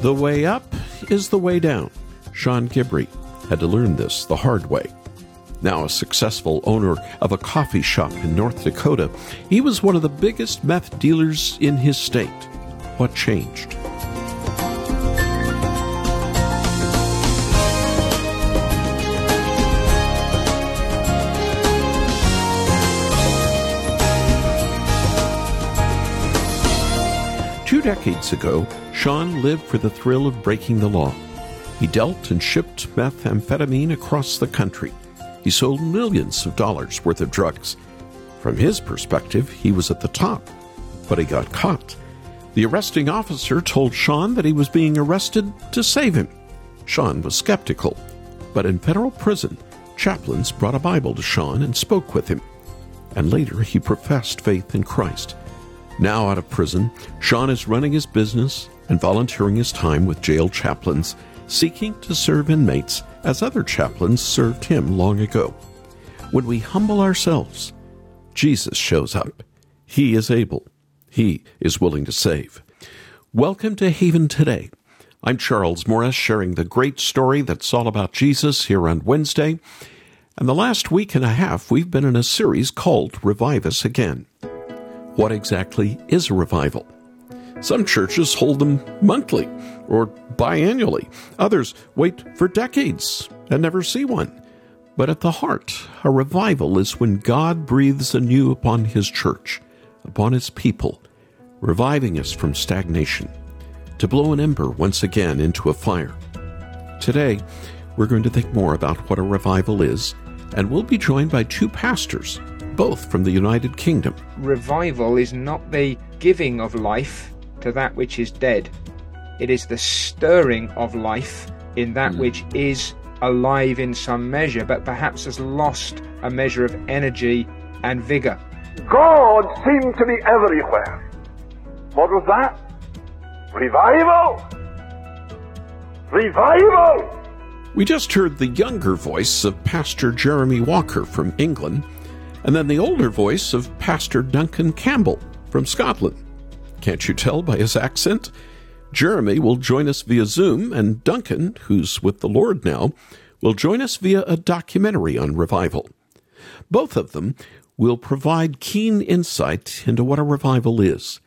The way up is the way down. Sean Gibry had to learn this the hard way. Now a successful owner of a coffee shop in North Dakota, he was one of the biggest meth dealers in his state. What changed? Two decades ago, Sean lived for the thrill of breaking the law. He dealt and shipped methamphetamine across the country. He sold millions of dollars worth of drugs. From his perspective, he was at the top, but he got caught. The arresting officer told Sean that he was being arrested to save him. Sean was skeptical, but in federal prison, chaplains brought a Bible to Sean and spoke with him. And later, he professed faith in Christ. Now out of prison, Sean is running his business and volunteering his time with jail chaplains, seeking to serve inmates as other chaplains served him long ago. When we humble ourselves, Jesus shows up. He is able. He is willing to save. Welcome to Haven Today. I'm Charles Morris, sharing the great story that's all about Jesus here on Wednesday. And the last week and a half, we've been in a series called Revive Us Again. What exactly is a revival? Some churches hold them monthly or biannually. Others wait for decades and never see one. But at the heart, a revival is when God breathes anew upon His church, upon His people, reviving us from stagnation, to blow an ember once again into a fire. Today, we're going to think more about what a revival is, and we'll be joined by two pastors both from the United Kingdom. Revival is not the giving of life to that which is dead, it is the stirring of life in that mm. which is alive in some measure, but perhaps has lost a measure of energy and vigor. God seemed to be everywhere. What was that? Revival! Revival! We just heard the younger voice of Pastor Jeremy Walker from England and then the older voice of Pastor Duncan Campbell from Scotland. Can't you tell by his accent? Jeremy will join us via Zoom, and Duncan, who's with the Lord now, will join us via a documentary on revival. Both of them will provide keen insight into what a revival is.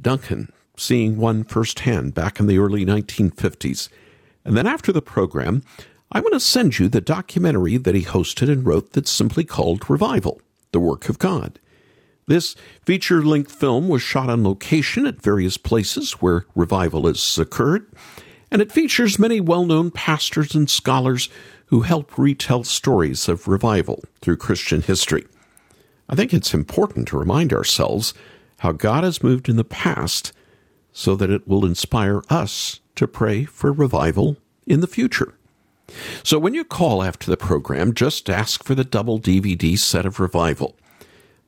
Duncan, seeing one firsthand back in the early 1950s. And then after the program, I want to send you the documentary that he hosted and wrote that's simply called Revival the work of God. This feature length film was shot on location at various places where revival has occurred, and it features many well known pastors and scholars who help retell stories of revival through Christian history. I think it's important to remind ourselves how God has moved in the past so that it will inspire us to pray for revival in the future. So when you call after the program, just ask for the double DVD set of Revival.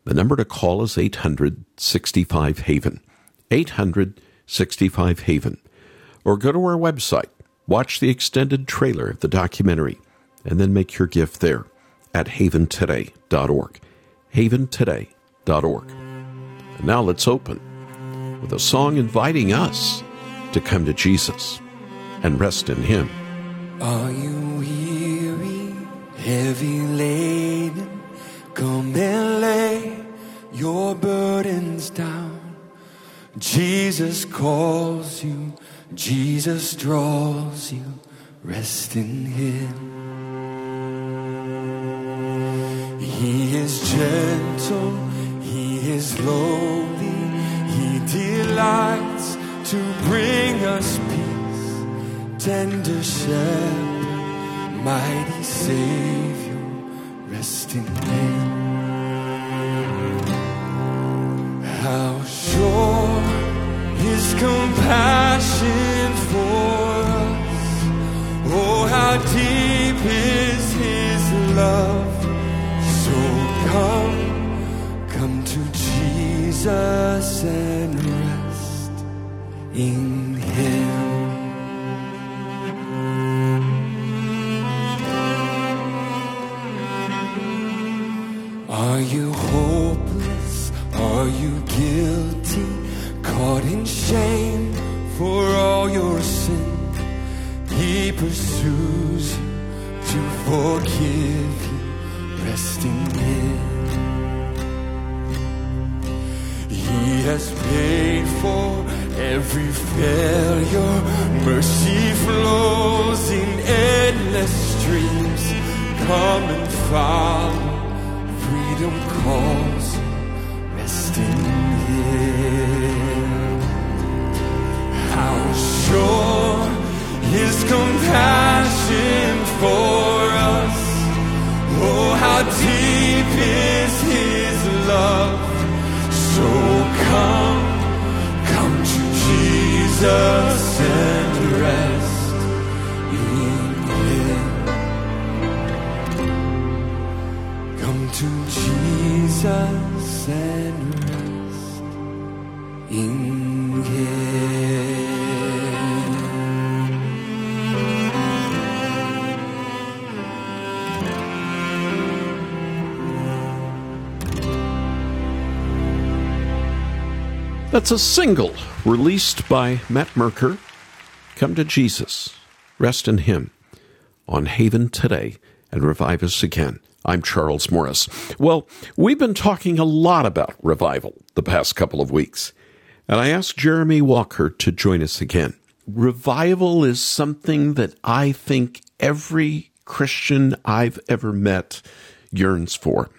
The number to call is 865 Haven. 865 Haven. Or go to our website, watch the extended trailer of the documentary, and then make your gift there at haventoday.org. Haventoday.org. And now let's open with a song inviting us to come to Jesus and rest in Him. Are you weary, heavy laden? Come and lay your burdens down. Jesus calls you, Jesus draws you, rest in Him. He is gentle, He is lowly, He delights to bring us peace tender shepherd, mighty Savior, rest in Him. To forgive you, rest in. He has paid for every failure. Mercy flows in endless streams. Come and follow. Freedom calls. Rest in Him. How sure His compassion for us. Oh, how deep is His love. So come, come to Jesus and rest in Him. Come to Jesus and rest in That's a single released by Matt Merker. Come to Jesus, rest in Him on Haven today and revive us again. I'm Charles Morris. Well, we've been talking a lot about revival the past couple of weeks, and I asked Jeremy Walker to join us again. Revival is something that I think every Christian I've ever met yearns for.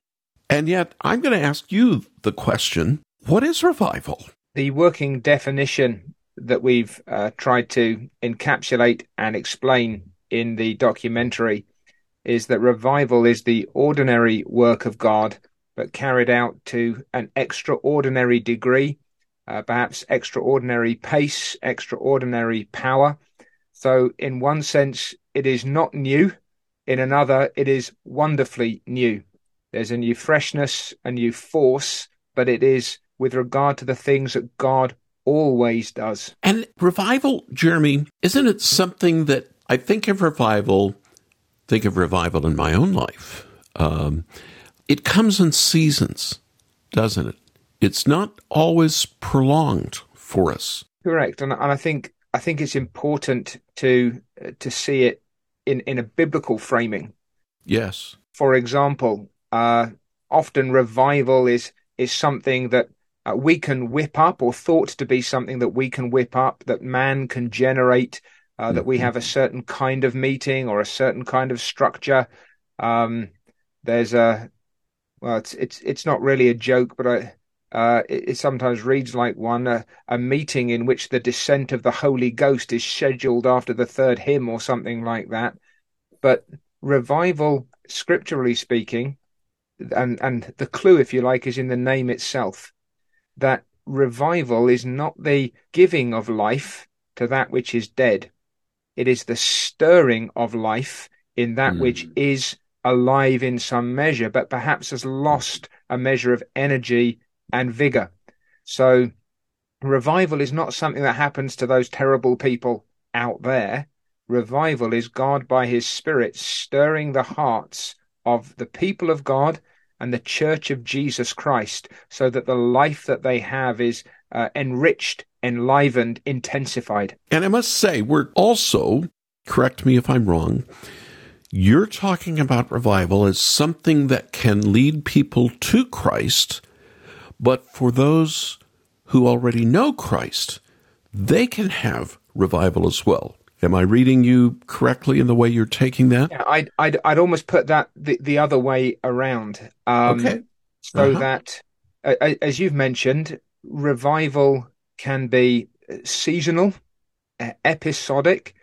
And yet, I'm going to ask you the question what is revival? The working definition that we've uh, tried to encapsulate and explain in the documentary is that revival is the ordinary work of God, but carried out to an extraordinary degree, uh, perhaps extraordinary pace, extraordinary power. So, in one sense, it is not new. In another, it is wonderfully new. There's a new freshness, a new force, but it is with regard to the things that God always does. And revival, Jeremy, isn't it something that I think of revival, think of revival in my own life? Um, it comes in seasons, doesn't it? It's not always prolonged for us. Correct, and, and I think I think it's important to to see it in in a biblical framing. Yes. For example, uh, often revival is is something that uh, we can whip up or thought to be something that we can whip up, that man can generate, uh, that we have a certain kind of meeting or a certain kind of structure. Um, there's a, well, it's, it's, it's not really a joke, but I, uh, it, it, sometimes reads like one, uh, a meeting in which the descent of the Holy Ghost is scheduled after the third hymn or something like that. But revival, scripturally speaking, and, and the clue, if you like, is in the name itself that revival is not the giving of life to that which is dead. It is the stirring of life in that mm. which is alive in some measure, but perhaps has lost a measure of energy and vigor. So revival is not something that happens to those terrible people out there. Revival is God by his Spirit stirring the hearts of the people of God and the church of Jesus Christ so that the life that they have is uh, enriched, enlivened, intensified. And I must say, we're also, correct me if I'm wrong, you're talking about revival as something that can lead people to Christ, but for those who already know Christ, they can have revival as well. Am I reading you correctly in the way you're taking that? Yeah, I'd I'd, I'd almost put that the, the other way around. Um, okay. So uh-huh. that, uh, as you've mentioned, revival can be seasonal, uh, episodic.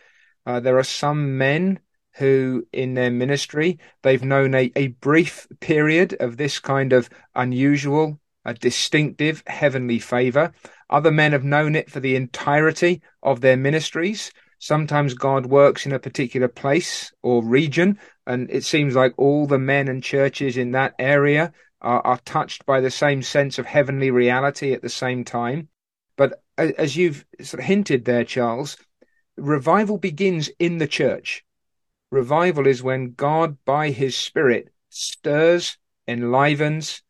Uh, there are some men who, in their ministry, they've known a, a brief period of this kind of unusual, a distinctive heavenly favor. Other men have known it for the entirety of their ministries. Sometimes God works in a particular place or region, and it seems like all the men and churches in that area are, are touched by the same sense of heavenly reality at the same time. But as you've sort of hinted there, Charles, revival begins in the church. Revival is when God, by his Spirit, stirs, enlivens,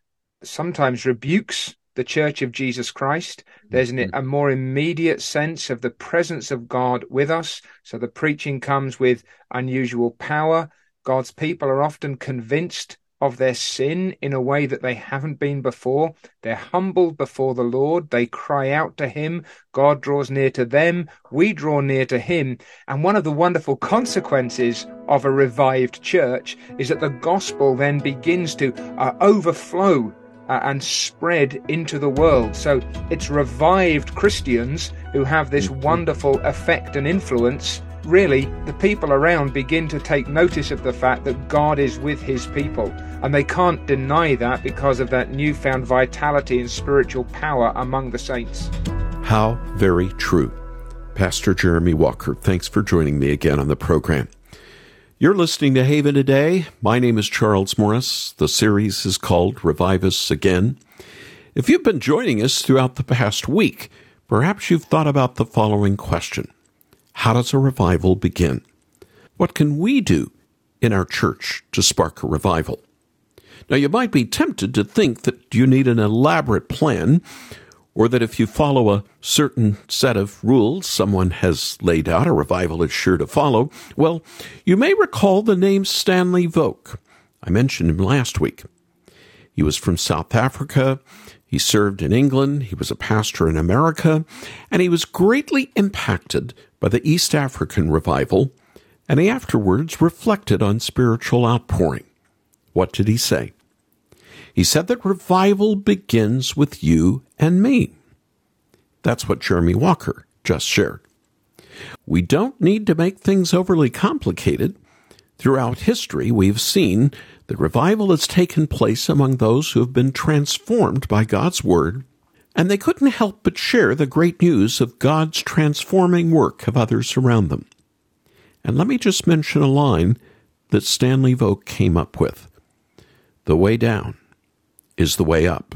sometimes rebukes, the Church of Jesus Christ. There's an, a more immediate sense of the presence of God with us. So the preaching comes with unusual power. God's people are often convinced of their sin in a way that they haven't been before. They're humbled before the Lord. They cry out to Him. God draws near to them. We draw near to Him. And one of the wonderful consequences of a revived church is that the gospel then begins to uh, overflow uh, and spread into the world. So it's revived Christians who have this mm-hmm. wonderful effect and influence. Really, the people around begin to take notice of the fact that God is with his people, and they can't deny that because of that newfound vitality and spiritual power among the saints. How very true. Pastor Jeremy Walker, thanks for joining me again on the program. You're listening to Haven today. My name is Charles Morris. The series is called Revive Us Again. If you've been joining us throughout the past week, perhaps you've thought about the following question How does a revival begin? What can we do in our church to spark a revival? Now, you might be tempted to think that you need an elaborate plan or that if you follow a certain set of rules someone has laid out, a revival is sure to follow. Well, you may recall the name Stanley Voke. I mentioned him last week. He was from South Africa. He served in England. He was a pastor in America. And he was greatly impacted by the East African revival. And he afterwards reflected on spiritual outpouring. What did he say? He said that revival begins with you and me. That's what Jeremy Walker just shared. We don't need to make things overly complicated. Throughout history, we've seen that revival has taken place among those who have been transformed by God's Word, and they couldn't help but share the great news of God's transforming work of others around them. And let me just mention a line that Stanley Voke came up with The way down is the way up.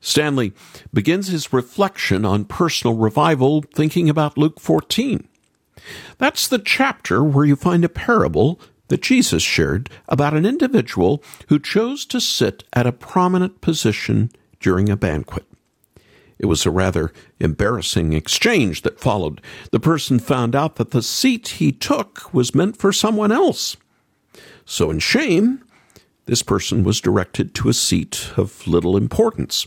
Stanley begins his reflection on personal revival thinking about Luke 14. That's the chapter where you find a parable that Jesus shared about an individual who chose to sit at a prominent position during a banquet. It was a rather embarrassing exchange that followed. The person found out that the seat he took was meant for someone else. So, in shame, this person was directed to a seat of little importance.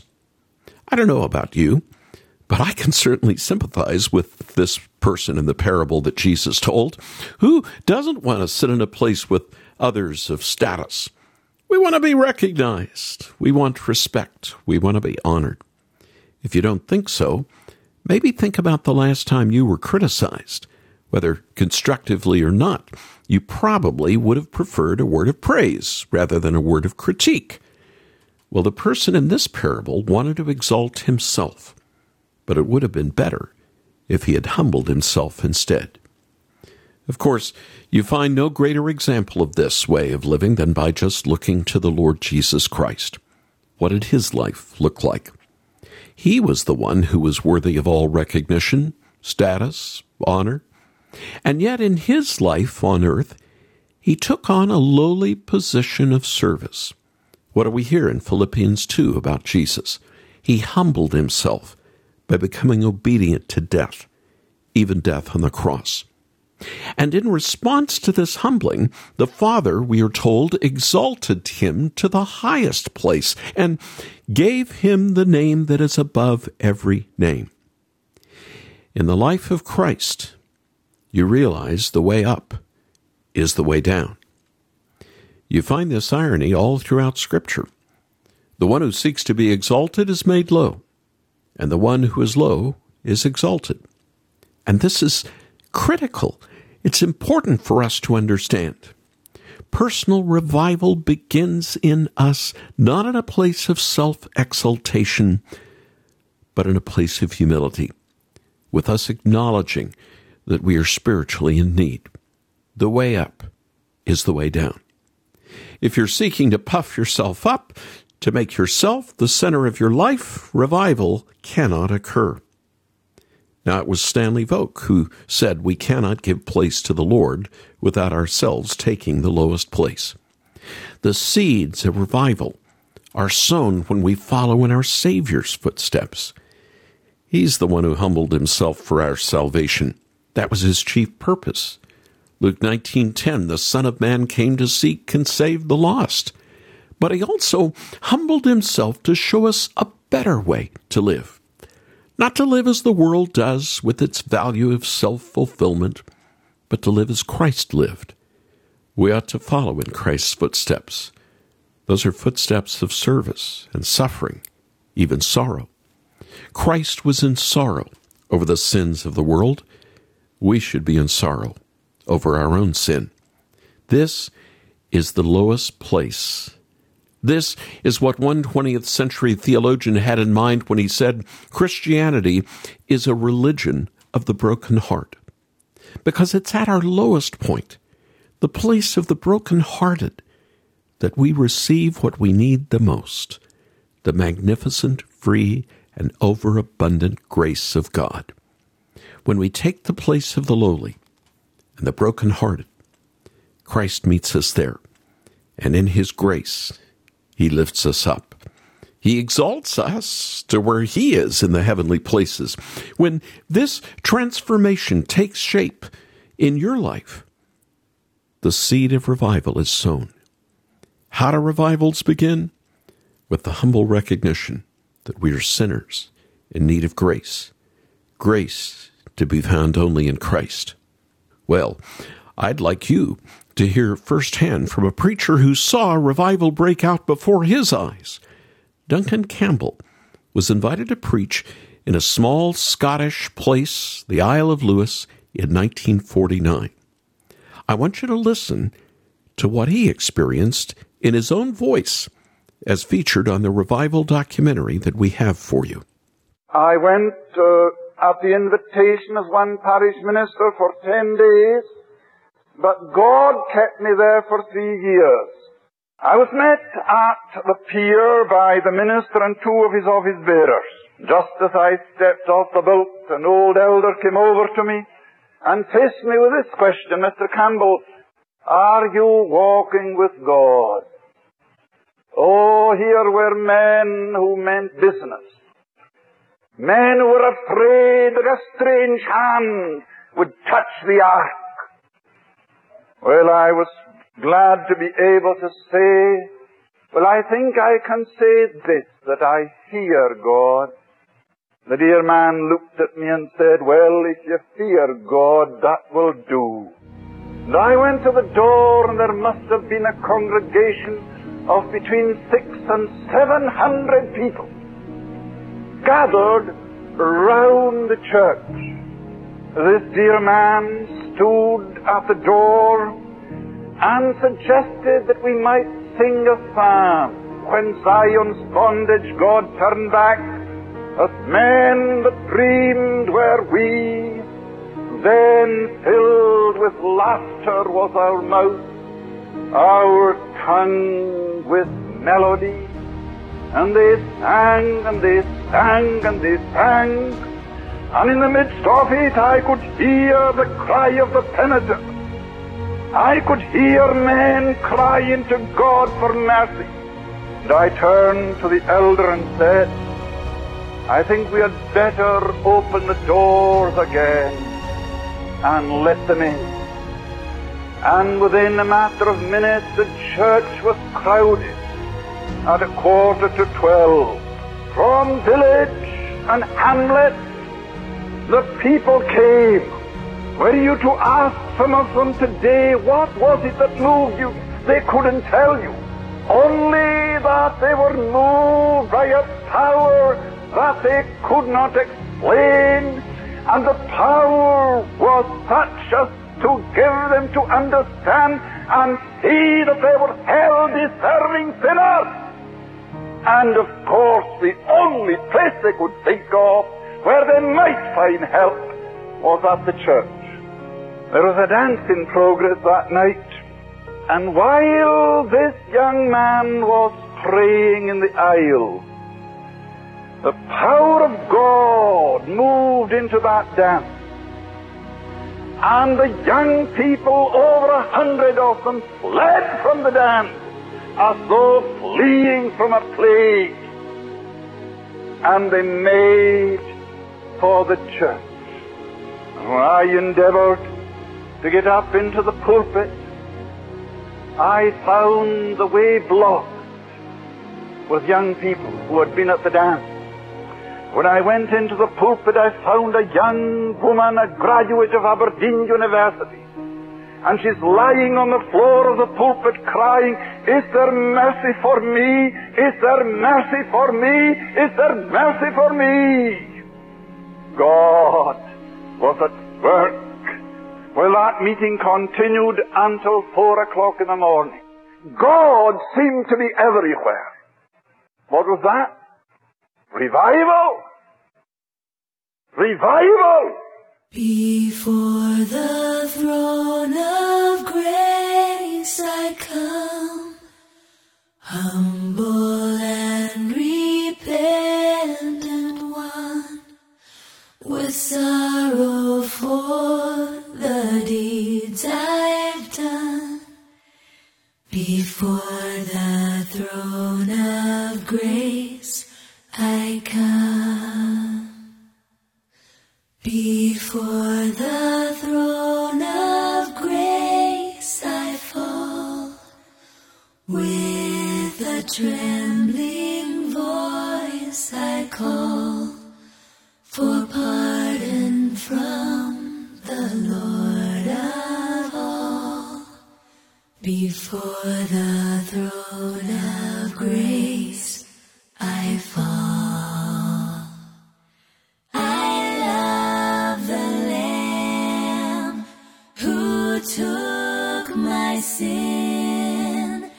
I don't know about you, but I can certainly sympathize with this person in the parable that Jesus told, who doesn't want to sit in a place with others of status. We want to be recognized. We want respect. We want to be honored. If you don't think so, maybe think about the last time you were criticized, whether constructively or not you probably would have preferred a word of praise rather than a word of critique. Well, the person in this parable wanted to exalt himself, but it would have been better if he had humbled himself instead. Of course, you find no greater example of this way of living than by just looking to the Lord Jesus Christ. What did his life look like? He was the one who was worthy of all recognition, status, honor, and yet, in his life on earth, he took on a lowly position of service. What do we hear in Philippians 2 about Jesus? He humbled himself by becoming obedient to death, even death on the cross. And in response to this humbling, the Father, we are told, exalted him to the highest place and gave him the name that is above every name. In the life of Christ, you realize the way up is the way down. You find this irony all throughout Scripture. The one who seeks to be exalted is made low, and the one who is low is exalted. And this is critical. It's important for us to understand. Personal revival begins in us, not in a place of self exaltation, but in a place of humility, with us acknowledging that we are spiritually in need. The way up is the way down. If you're seeking to puff yourself up, to make yourself the center of your life, revival cannot occur. Now, it was Stanley Voke who said we cannot give place to the Lord without ourselves taking the lowest place. The seeds of revival are sown when we follow in our Savior's footsteps. He's the one who humbled himself for our salvation. That was his chief purpose. Luke 19:10 The Son of Man came to seek and save the lost. But he also humbled himself to show us a better way to live. Not to live as the world does with its value of self-fulfillment, but to live as Christ lived. We ought to follow in Christ's footsteps. Those are footsteps of service and suffering, even sorrow. Christ was in sorrow over the sins of the world. We should be in sorrow over our own sin. This is the lowest place. This is what one 20th century theologian had in mind when he said Christianity is a religion of the broken heart. Because it's at our lowest point, the place of the broken-hearted, that we receive what we need the most the magnificent, free, and overabundant grace of God. When we take the place of the lowly and the broken-hearted, Christ meets us there, and in His grace, He lifts us up. He exalts us to where He is in the heavenly places. When this transformation takes shape in your life, the seed of revival is sown. How do revivals begin? With the humble recognition that we are sinners in need of grace. Grace to be found only in Christ. Well, I'd like you to hear firsthand from a preacher who saw revival break out before his eyes. Duncan Campbell was invited to preach in a small Scottish place, the Isle of Lewis, in 1949. I want you to listen to what he experienced in his own voice as featured on the revival documentary that we have for you. I went uh, at the invitation of one parish minister for ten days, but God kept me there for three years. I was met at the pier by the minister and two of his office bearers. Just as I stepped off the boat, an old elder came over to me and faced me with this question, Mr. Campbell, are you walking with God? Oh, here were men who meant business. Men were afraid that a strange hand would touch the ark. Well, I was glad to be able to say, well, I think I can say this, that I hear God. The dear man looked at me and said, Well, if you fear God, that will do. And I went to the door, and there must have been a congregation of between six and seven hundred people gathered round the church. This dear man stood at the door and suggested that we might sing a psalm. When Zion's bondage God turned back, as men that dreamed were we, then filled with laughter was our mouth, our tongue with melody. And they sang and they sang and they sang, and in the midst of it I could hear the cry of the penitent. I could hear men crying to God for mercy. And I turned to the elder and said, I think we had better open the doors again and let them in. And within a matter of minutes, the church was crowded at a quarter to twelve. From village and hamlet, the people came. Were you to ask some of them today, what was it that moved you? They couldn't tell you. Only that they were moved by a power that they could not explain, and the power was such as to give them to understand and see that they were hell deserving sinners. And of course, the only place they could think of where they might find help was at the church. There was a dance in progress that night, and while this young man was praying in the aisle, the power of God moved into that dance. And the young people, over a hundred of them, fled from the dance as though fleeing from a plague. And they made for the church. And when I endeavored to get up into the pulpit, I found the way blocked with young people who had been at the dance. When I went into the pulpit, I found a young woman, a graduate of Aberdeen University. And she's lying on the floor of the pulpit crying, Is there mercy for me? Is there mercy for me? Is there mercy for me? God was at work. Well, that meeting continued until four o'clock in the morning. God seemed to be everywhere. What was that? Revival! Revival! Before the throne of grace I come, humble and repentant one, with sorrow for the deeds I've done. Before the throne of grace Before the throne of grace I fall. I love the Lamb who took my sin,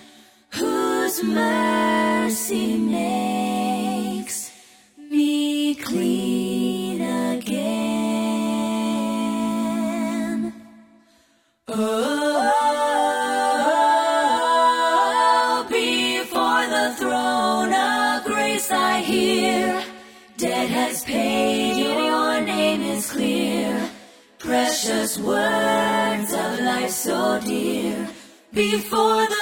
whose mercy makes me clean Before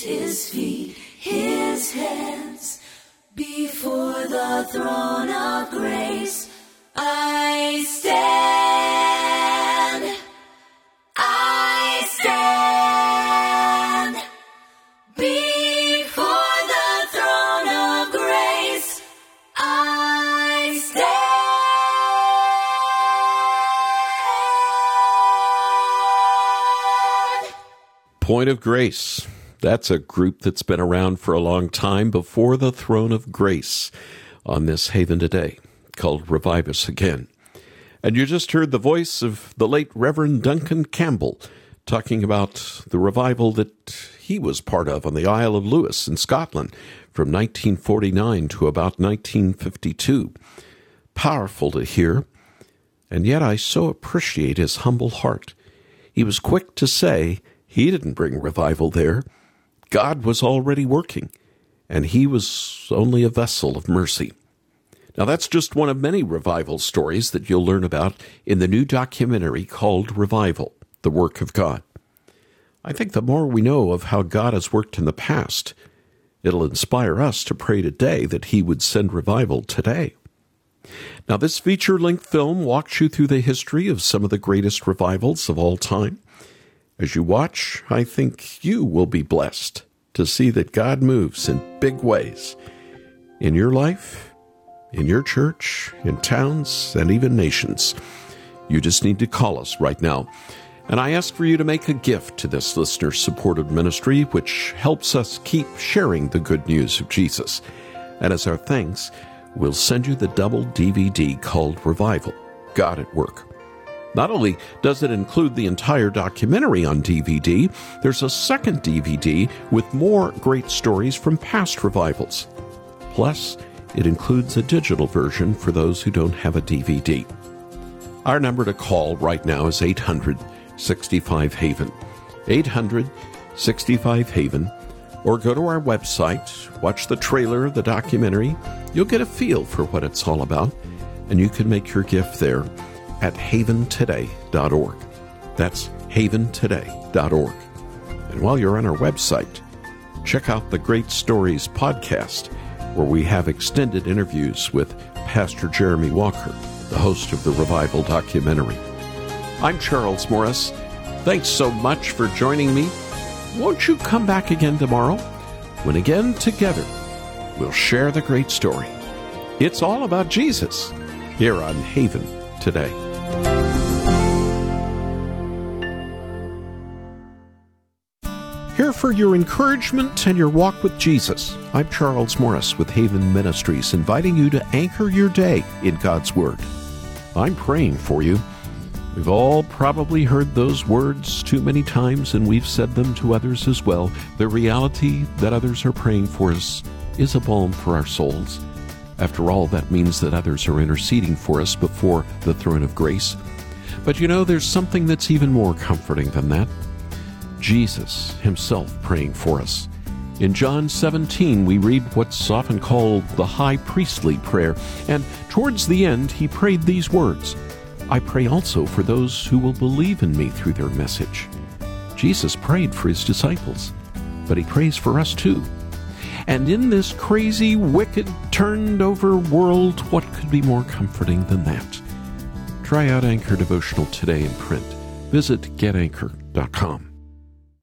his feet, his hands. Before the throne of grace I stand. I stand. Before the throne of grace I stand. Point of Grace. That's a group that's been around for a long time before the throne of grace on this Haven today called Revive Us Again. And you just heard the voice of the late Reverend Duncan Campbell talking about the revival that he was part of on the Isle of Lewis in Scotland from 1949 to about 1952. Powerful to hear, and yet I so appreciate his humble heart. He was quick to say he didn't bring revival there. God was already working, and he was only a vessel of mercy. Now, that's just one of many revival stories that you'll learn about in the new documentary called Revival The Work of God. I think the more we know of how God has worked in the past, it'll inspire us to pray today that He would send revival today. Now, this feature length film walks you through the history of some of the greatest revivals of all time. As you watch, I think you will be blessed to see that God moves in big ways in your life, in your church, in towns, and even nations. You just need to call us right now. And I ask for you to make a gift to this listener supported ministry, which helps us keep sharing the good news of Jesus. And as our thanks, we'll send you the double DVD called Revival God at Work. Not only does it include the entire documentary on DVD, there's a second DVD with more great stories from past revivals. Plus, it includes a digital version for those who don't have a DVD. Our number to call right now is 800 65 Haven. 800 65 Haven. Or go to our website, watch the trailer of the documentary. You'll get a feel for what it's all about, and you can make your gift there at haventoday.org. That's haventoday.org. And while you're on our website, check out the Great Stories podcast, where we have extended interviews with Pastor Jeremy Walker, the host of the Revival documentary. I'm Charles Morris. Thanks so much for joining me. Won't you come back again tomorrow? When again together, we'll share the great story. It's all about Jesus here on Haven today. Here for your encouragement and your walk with Jesus. I'm Charles Morris with Haven Ministries, inviting you to anchor your day in God's Word. I'm praying for you. We've all probably heard those words too many times, and we've said them to others as well. The reality that others are praying for us is a balm for our souls. After all, that means that others are interceding for us before the throne of grace. But you know, there's something that's even more comforting than that. Jesus himself praying for us. In John 17, we read what's often called the high priestly prayer, and towards the end, he prayed these words I pray also for those who will believe in me through their message. Jesus prayed for his disciples, but he prays for us too. And in this crazy, wicked, turned over world, what could be more comforting than that? Try out Anchor Devotional today in print. Visit getanchor.com.